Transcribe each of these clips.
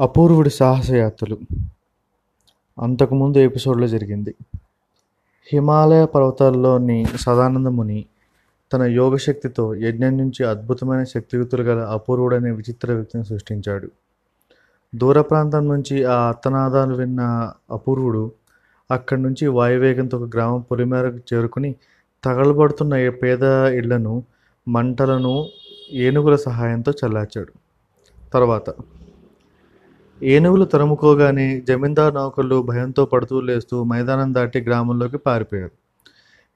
అపూర్వుడి సాహసయాత్రలు. అంతకుముందు ఎపిసోడ్లో జరిగింది. హిమాలయ పర్వతాల్లోని సదానందముని తన యోగశక్తితో యజ్ఞం నుంచి అద్భుతమైన శక్తియుతులు గల అపూర్వుడనే విచిత్ర వ్యక్తిని సృష్టించాడు. దూర ప్రాంతం నుంచి ఆ అత్తనాదాలు విన్న అపూర్వుడు అక్కడి నుంచి వాయువేగంతో ఒక గ్రామం పొలిమేరకు చేరుకుని తగలబడుతున్న పేద ఇళ్ళను మంటలను ఏనుగుల సహాయంతో చల్లార్చాడు. తర్వాత ఏనుగులు తరుముకోగానే జమీందార్ నౌకర్లు భయంతో పడుతూ లేస్తూ మైదానం దాటి గ్రామంలోకి పారిపోయారు.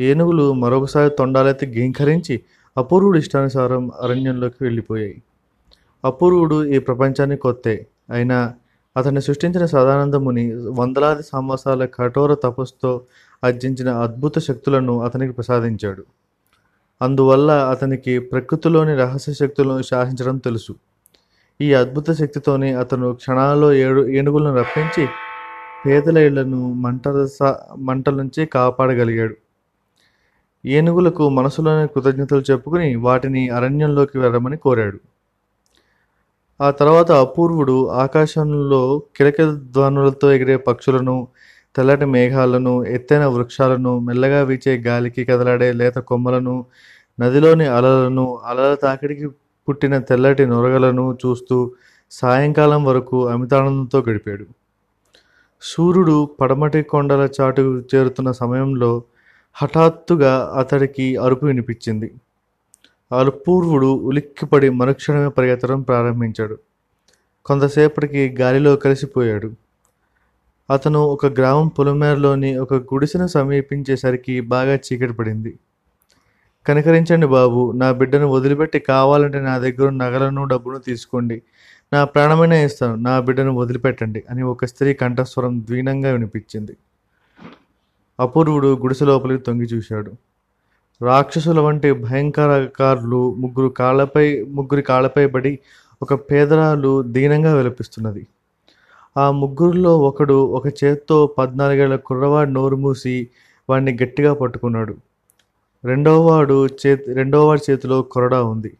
ఏనుగులు మరొకసారి తొండాలెత్తి గీంకరించి అపూర్వుడు ఇష్టానుసారం అరణ్యంలోకి వెళ్ళిపోయాయి. అపూర్వుడు ఈ ప్రపంచానికి కొత్తే. అయినా అతన్ని సృష్టించిన సదానందముని వందలాది సంవత్సరాల కఠోర తపస్సుతో అర్జించిన అద్భుత శక్తులను అతనికి ప్రసాదించాడు. అందువల్ల అతనికి ప్రకృతిలోని రహస్య శక్తులను శాసించడం తెలుసు. ఈ అద్భుత శక్తితోనే అతను క్షణాల్లో ఏడు ఏనుగులను రప్పించి పేదల ఇళ్ళను మంటల మంటల నుంచి కాపాడగలిగాడు. ఏనుగులకు మనసులోనే కృతజ్ఞతలు చెప్పుకుని వాటిని అరణ్యంలోకి వెళ్ళమని కోరాడు. ఆ తర్వాత అపూర్వుడు ఆకాశంలో కిలక ధ్వనులతో ఎగిరే పక్షులను తెల్లటి మేఘాలను ఎత్తైన వృక్షాలను మెల్లగా వీచే గాలికి కదలాడే లేత కొమ్మలను నదిలోని అలలను అలల తాకిడికి పుట్టిన తెల్లటి నొరగలను చూస్తూ సాయంకాలం వరకు అమితానందంతో గడిపాడు. సూర్యుడు పడమటి కొండల చాటుకు చేరుతున్న సమయంలో హఠాత్తుగా అతడికి అరుపు వినిపించింది. అరుపూర్వుడు ఉలిక్కిపడి మరుక్షణమే పరిగెత్తడం ప్రారంభించాడు. కొంతసేపటికి గాలిలో కలిసిపోయాడు. అతను ఒక గ్రామం పొలిమేరలోని ఒక గుడిసెను సమీపించేసరికి బాగా చీకటి పడింది. కనికరించండి బాబు నా బిడ్డను వదిలిపెట్టి కావాలంటే నా దగ్గర నగలను డబ్బును తీసుకోండి. నా ప్రాణమైనా ఇస్తాను నా బిడ్డను వదిలిపెట్టండి అని ఒక స్త్రీ కంఠస్వరం ద్వీనంగా వినిపించింది. అపూర్వుడు గుడిసె లోపలికి తొంగి చూశాడు. రాక్షసుల వంటి భయంకరకారులు ముగ్గురు కాళ్ళపై ముగ్గురి కాళ్ళపై పడి ఒక పేదరాలు దీనంగా విలపిస్తున్నది. ఆ ముగ్గురిలో ఒకడు ఒక చేత్తో పద్నాలుగేళ్ళ కుర్రవాడు నోరు మూసి వాడిని గట్టిగా పట్టుకున్నాడు. రెండోవాడు చేతి రెండోవాడి చేతిలో కొరడా ఉంది.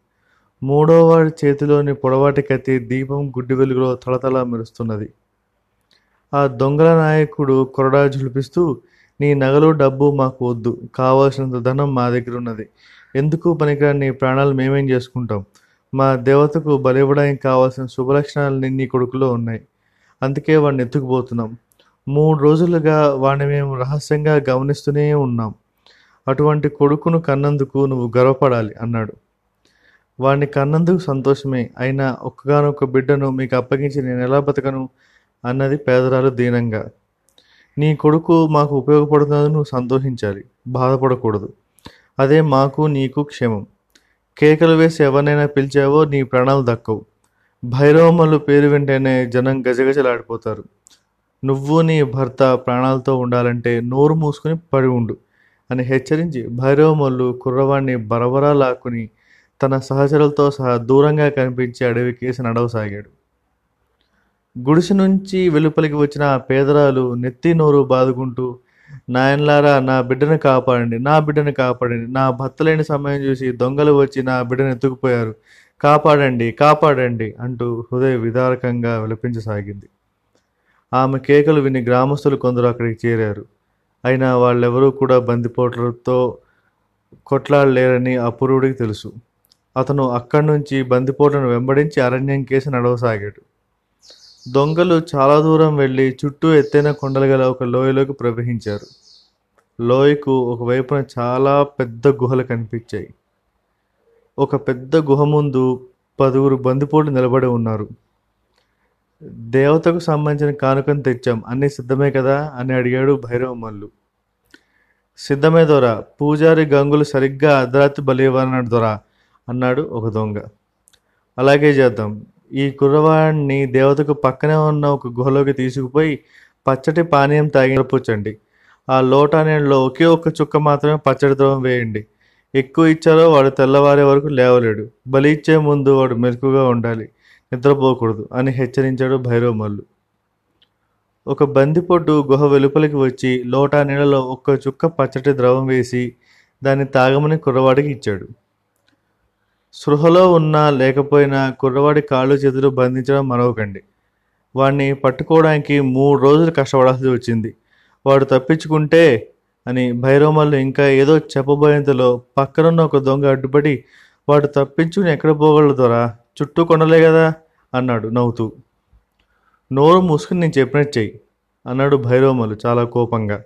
మూడోవాడి చేతిలోని పొడవాటి కత్తి దీపం గుడ్డి వెలుగులో తలతల మెరుస్తున్నది. ఆ దొంగల నాయకుడు కొరడా జులిపిస్తూ నీ నగలు డబ్బు మాకు వద్దు. కావాల్సినంత ధనం మా దగ్గర ఉన్నది ఎందుకు పనికిరాని నీ ప్రాణాలు మేమేం చేసుకుంటాం? మా దేవతకు బలివ్వడానికి కావాల్సిన శుభలక్షణాలన్నీ నీ కొడుకులో ఉన్నాయి. అందుకే వాడిని ఎత్తుకుపోతున్నాం. మూడు రోజులుగా వాడిని మేము రహస్యంగా గమనిస్తూనే ఉన్నాం. అటువంటి కొడుకును కన్నందుకు నువ్వు గర్వపడాలి అన్నాడు. వాడిని కన్నందుకు సంతోషమే. అయినా ఒక్కగానొక్క బిడ్డను మీకు అప్పగించి నేను ఎలా బతకను? అన్నది పేదరాలు దీనంగా. నీ కొడుకు మాకు ఉపయోగపడుతున్నది నువ్వు సంతోషించాలి బాధపడకూడదు. అదే మాకు నీకు క్షేమం. కేకలు వేసి ఎవరినైనా పిలిచావో నీ ప్రాణాలు దక్కవు. భైరవమ్మలు పేరు వెంటనే జనం గజగజలాడిపోతారు. నువ్వు నీ భర్త ప్రాణాలతో ఉండాలంటే నోరు మూసుకుని పడి ఉండు. అని హెచ్చరించి భైరవమల్లు కుర్రవాణ్ణి బరబరా లాక్కుని తన సహచరులతో సహా దూరంగా కనిపించి అడవికేసి నడవసాగాడు. గుడిసె నుంచి వెలుపలికి వచ్చిన ఆ పేదరాలు నెత్తి నోరు బాదుకుంటూ నాయనలారా నా బిడ్డను కాపాడండి నా బిడ్డను కాపాడండి నా భర్త లేని సమయం చూసి దొంగలు వచ్చి నా బిడ్డను ఎత్తుకుపోయారు. కాపాడండి కాపాడండి అంటూ హృదయ విదారకంగా విలపించసాగింది. ఆమె కేకలు విని గ్రామస్తులు కొందరు అక్కడికి చేరారు. అయినా వాళ్ళెవరూ కూడా బందిపోట్లతో కొట్లాడలేరని అపూర్వుడికి తెలుసు. అతను అక్కడి నుంచి బందిపోట్లను వెంబడించి అరణ్యం కేసి నడవసాగాడు. దొంగలు చాలా దూరం వెళ్ళి చుట్టూ ఎత్తైన కొండలు గల ఒక లోయలోకి ప్రవహించారు. లోయకు ఒకవైపున చాలా పెద్ద గుహలు కనిపించాయి. ఒక పెద్ద గుహ ముందు పదుగురు బందిపోట్లు నిలబడి ఉన్నారు. దేవతకు సంబంధించిన కానుకను తెచ్చాం. అన్నీ సిద్ధమే కదా? అని అడిగాడు భైరవమల్లు. సిద్ధమే దొర. పూజారి గంగులు సరిగ్గా అర్ధరాత్రి బలివ్వన్నాడు దొర అన్నాడు ఒక దొంగ. అలాగే చేద్దాం. ఈ కుర్రవాడిని దేవతకు పక్కనే ఉన్న ఒక గుహలోకి తీసుకుపోయి పచ్చటి పానీయం తాగి పుచ్చండి ఆ లోటా నీళ్ళలో ఒకే ఒక్క చుక్క మాత్రమే పచ్చడి ద్రవం వేయండి. ఎక్కువ ఇచ్చారో వాడు తెల్లవారే వరకు లేవలేడు. బలి ఇచ్చే ముందు వాడు మెలకుగా ఉండాలి. నిద్రపోకూడదు అని హెచ్చరించాడు భైరవమల్లు. ఒక బందిపొట్టు గుహ వెలుపలికి వచ్చి లోటా నీళ్ళలో ఒక్క చుక్క పచ్చటి ద్రవం వేసి దాన్ని తాగమని కుర్రవాడికి ఇచ్చాడు. సృహలో ఉన్నా లేకపోయినా కుర్రవాడి కాళ్ళు చేతులు బంధించడం మరవకండి. వాడిని పట్టుకోవడానికి మూడు రోజులు కష్టపడాల్సి వచ్చింది. వాడు తప్పించుకుంటే అని భైరవమల్లు ఇంకా ఏదో చెప్పబోయేంతలో పక్కనున్న ఒక దొంగ అడ్డుపడి వాడు తప్పించుకుని ఎక్కడ పోగలడు ద్వారా చుట్టూ కొండలే కదా? అన్నాడు నవ్వుతూ. నోరు మూసుకుని నేను చెప్పినట్టు చెయ్యి అన్నాడు భైరోమలు చాలా కోపంగా.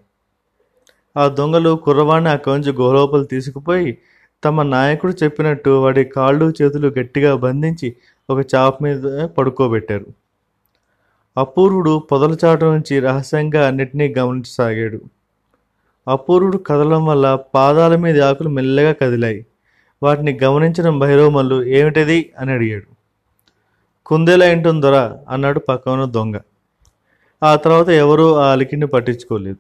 ఆ దొంగలు కుర్రవాణ్ణి అక్కడి నుంచి గోలోపలు తీసుకుపోయి తమ నాయకుడు చెప్పినట్టు వాడి కాళ్ళు చేతులు గట్టిగా బంధించి ఒక చాప మీద పడుకోబెట్టారు. అపూర్వుడు పొదల చాటు నుంచి రహస్యంగా అన్నిటినీ గమనించసాగాడు. అపూర్వుడు కదలడం వల్ల పాదాల మీద ఆకులు మెల్లగా కదిలాయి. వాటిని గమనించిన భైరవమల్లు ఏమిటది అని అడిగాడు. కుందేలా దొర అన్నాడు పక్కన దొంగ. ఆ తర్వాత ఎవరూ ఆ అలికిని పట్టించుకోలేదు.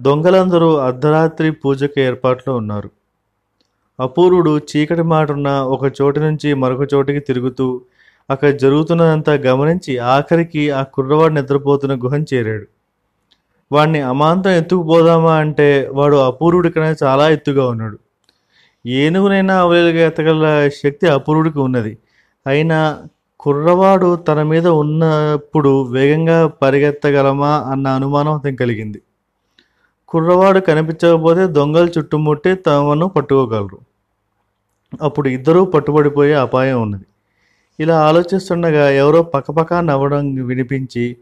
దొంగలందరూ అర్ధరాత్రి పూజకు ఏర్పాట్లో ఉన్నారు. అపూర్వుడు చీకటి మాటున్న ఒక చోటు నుంచి మరొక చోటికి తిరుగుతూ అక్కడ జరుగుతున్నదంతా గమనించి ఆఖరికి ఆ కుర్రవాడు నిద్రపోతున్న గుహను చేరాడు. వాడిని అమాంతం ఎత్తుకుపోదామా అంటే వాడు అపూర్వుడి కన్నా చాలా ఎత్తుగా ఉన్నాడు. ఏనుగునైనా అవలేలుగా ఎత్తగల శక్తి అపూర్వుడికి ఉన్నది. అయినా కుర్రవాడు తన మీద ఉన్నప్పుడు వేగంగా పరిగెత్తగలమా అన్న అనుమానం అతనికి కలిగింది. కుర్రవాడు కనిపించకపోతే దొంగలు చుట్టుముట్టి తమను పట్టుకోగలరు. అప్పుడు ఇద్దరూ పట్టుబడిపోయే అపాయం ఉన్నది. ఇలా ఆలోచిస్తుండగా ఎవరో పక్కపక్క నవ్వడం వినిపించి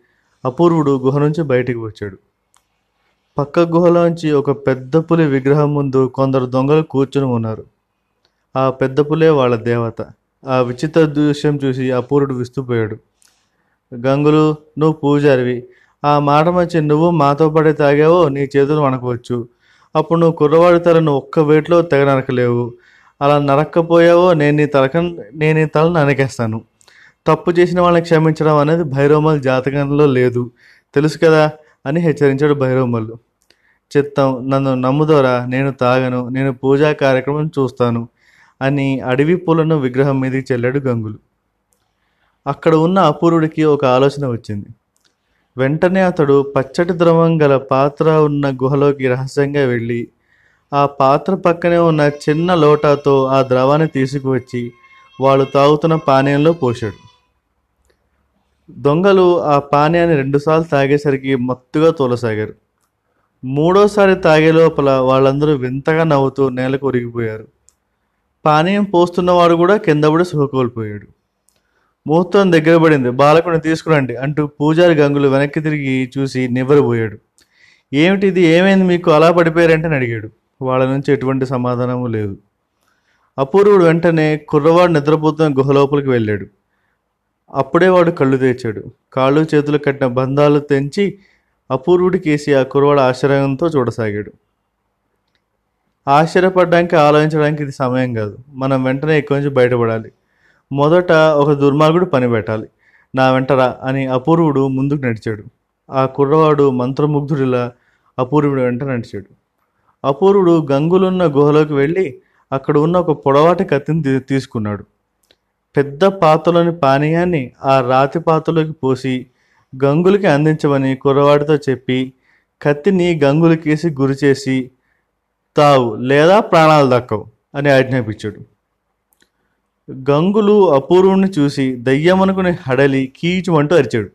అపూర్వుడు గుహ నుంచి బయటికి వచ్చాడు. పక్క గుహలోంచి ఒక పెద్ద పులి విగ్రహం ముందు కొందరు దొంగలు కూర్చుని ఉన్నారు. ఆ పెద్ద పులే వాళ్ళ దేవత. ఆ విచిత్ర దృశ్యం చూసి అపూర్వుడు విస్తుపోయాడు. గంగులు నువ్వు పూజారివి. ఆ మాట మంచి నువ్వు మాతో పడే తాగావో నీ చేతులు వణకవచ్చు. అప్పుడు నువ్వు కుర్రవాడి తలను ఒక్క వేట్లో తెగ నరకలేవు అలా నరక్కపోయావో నేను నీ తలక నేను నీ తలను నరికేస్తాను. తప్పు చేసిన వాళ్ళని క్షమించడం అనేది భైరవమల్ జాతకంలో లేదు. తెలుసు కదా? అని హెచ్చరించాడు భైరవమల్లు చిత్తం నన్ను నమ్ముదోరా. నేను తాగను. నేను పూజా కార్యక్రమం చూస్తాను. అని అడవి పూలను విగ్రహం మీదకి చెల్లాడు గంగులు. అక్కడ ఉన్న అపూర్వుడికి ఒక ఆలోచన వచ్చింది. వెంటనే అతడు పచ్చటి ద్రవం గల పాత్ర ఉన్న గుహలోకి రహస్యంగా వెళ్ళి ఆ పాత్ర పక్కనే ఉన్న చిన్న లోటాతో ఆ ద్రవాన్ని తీసుకువచ్చి వాళ్ళు తాగుతున్న పానీయంలో పోశాడు. దొంగలు ఆ పానీయాన్ని రెండుసార్లు తాగేసరికి మత్తుగా తోలసాగారు. మూడోసారి తాగే లోపల వాళ్ళందరూ వింతగా నవ్వుతూ నేలకు ఒరిగిపోయారు. పానీయం పోస్తున్నవాడు కూడా కిందపడి సుఖకోల్పోయాడు. ముహూర్తం దగ్గర పడింది. బాలకుని తీసుకురండి అంటూ పూజారి గంగులు వెనక్కి తిరిగి చూసి నివ్వరబోయాడు. ఏమిటి ఇది? ఏమైంది మీకు? అలా పడిపోయారంటని అడిగాడు. వాళ్ళ నుంచి ఎటువంటి సమాధానము లేదు. అపూర్వుడు వెంటనే కుర్రవాడు నిద్రపోతున్న గుహ లోపలికి వెళ్ళాడు. అప్పుడే వాడు కళ్ళు తెచ్చాడు కాళ్ళు చేతులు కట్టిన బంధాలు తెంచి అపూర్వుడి వేసి ఆ కుర్రవాడు ఆశ్చర్యంతో చూడసాగాడు. ఆశ్చర్యపడడానికి ఆలోచించడానికి ఇది సమయం కాదు. మనం వెంటనే ఎక్కువ నుంచి బయటపడాలి? మొదట ఒక దుర్మార్గుడు పని పెట్టాలి. నా వెంటరా అని అపూర్వుడు ముందుకు నడిచాడు. ఆ కుర్రవాడు మంత్రముగ్ధుడిలా అపూర్వుడు వెంట నడిచాడు. అపూర్వుడు గంగులున్న గుహలోకి వెళ్ళి అక్కడ ఉన్న ఒక పొడవాటి కత్తిని తీసుకున్నాడు. పెద్ద పాత్రలోని పానీయాన్ని ఆ రాతి పాత్రలోకి పోసి గంగులకి అందించమని కుర్రవాడితో చెప్పి కత్తిని గంగులకేసి గురి చేసి తావు లేదా ప్రాణాలు దక్కవు అని ఆజ్ఞాపించాడు. గంగులు అపూర్వుని చూసి దయ్యమనుకుని హడలి కీచుమంటూ అరిచాడు.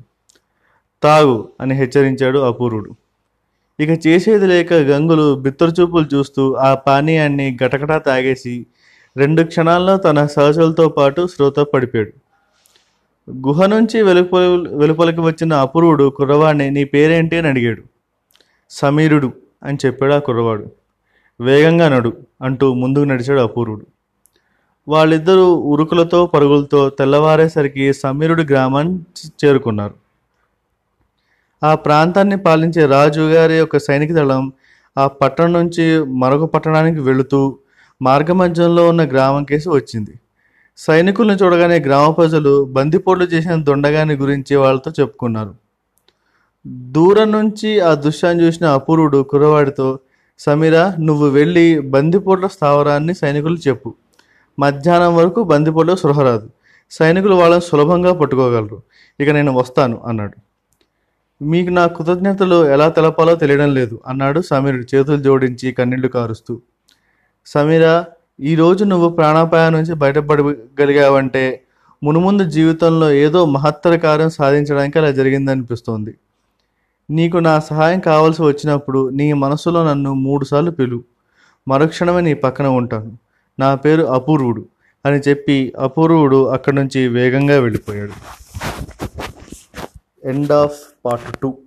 తాగు అని హెచ్చరించాడు అపూర్వుడు. ఇక చేసేది లేక గంగులు బిత్తరచూపులు చూస్తూ ఆ పానీయాన్ని గటగటా తాగేసి రెండు క్షణాల్లో తన సహచరులతో పాటు శ్రోత పడిపోయాడు. గుహ నుంచి వెలుపల వెలుపలికి వచ్చిన అపూర్వుడు కుర్రవాడిని నీ పేరేంటి? అని అడిగాడు. సమీరుడు అని చెప్పాడు ఆ కుర్రవాడు. వేగంగా నడు అంటూ ముందుకు నడిచాడు అపూర్వుడు. వాళ్ళిద్దరూ ఉరుకులతో పరుగులతో తెల్లవారేసరికి సమీరుడి గ్రామాన్ని చేరుకున్నారు. ఆ ప్రాంతాన్ని పాలించే రాజు గారి యొక్క సైనిక దళం ఆ పట్టణం నుంచి మరొక పట్టణానికి వెళుతూ మార్గమధ్యంలో ఉన్న గ్రామం కేసు వచ్చింది. సైనికులను చూడగానే గ్రామ ప్రజలు బందిపోట్లు చేసిన దొండగాని గురించి వాళ్ళతో చెప్పుకున్నారు. దూరం నుంచి ఆ దృశ్యాన్ని చూసిన అపూర్వుడు కుర్రవాడితో సమీరా నువ్వు వెళ్ళి బందిపోట్ల స్థావరాన్ని సైనికులు చెప్పు. మధ్యాహ్నం వరకు బందిపోట్ల సృహ రాదు. సైనికులు వాళ్ళని సులభంగా పట్టుకోగలరు. ఇక నేను వస్తాను అన్నాడు. మీకు నా కృతజ్ఞతలు ఎలా తెలపాలో తెలియడం లేదు అన్నాడు సమీరుడు చేతులు జోడించి కన్నీళ్ళు కారుస్తూ. సమీరా ఈరోజు నువ్వు ప్రాణాపాయం నుంచి బయటపడగలిగావంటే మునుముందు జీవితంలో ఏదో మహత్తర కార్యం సాధించడానికి అలా జరిగిందనిపిస్తోంది. నీకు నా సహాయం కావాల్సి వచ్చినప్పుడు నీ మనసులో నన్ను మూడుసార్లు పిలు. మరుక్షణమే నీ పక్కన ఉంటాను. నా పేరు అపూర్వుడు అని చెప్పి అపూర్వుడు అక్కడి నుంచి వేగంగా వెళ్ళిపోయాడు. End of part two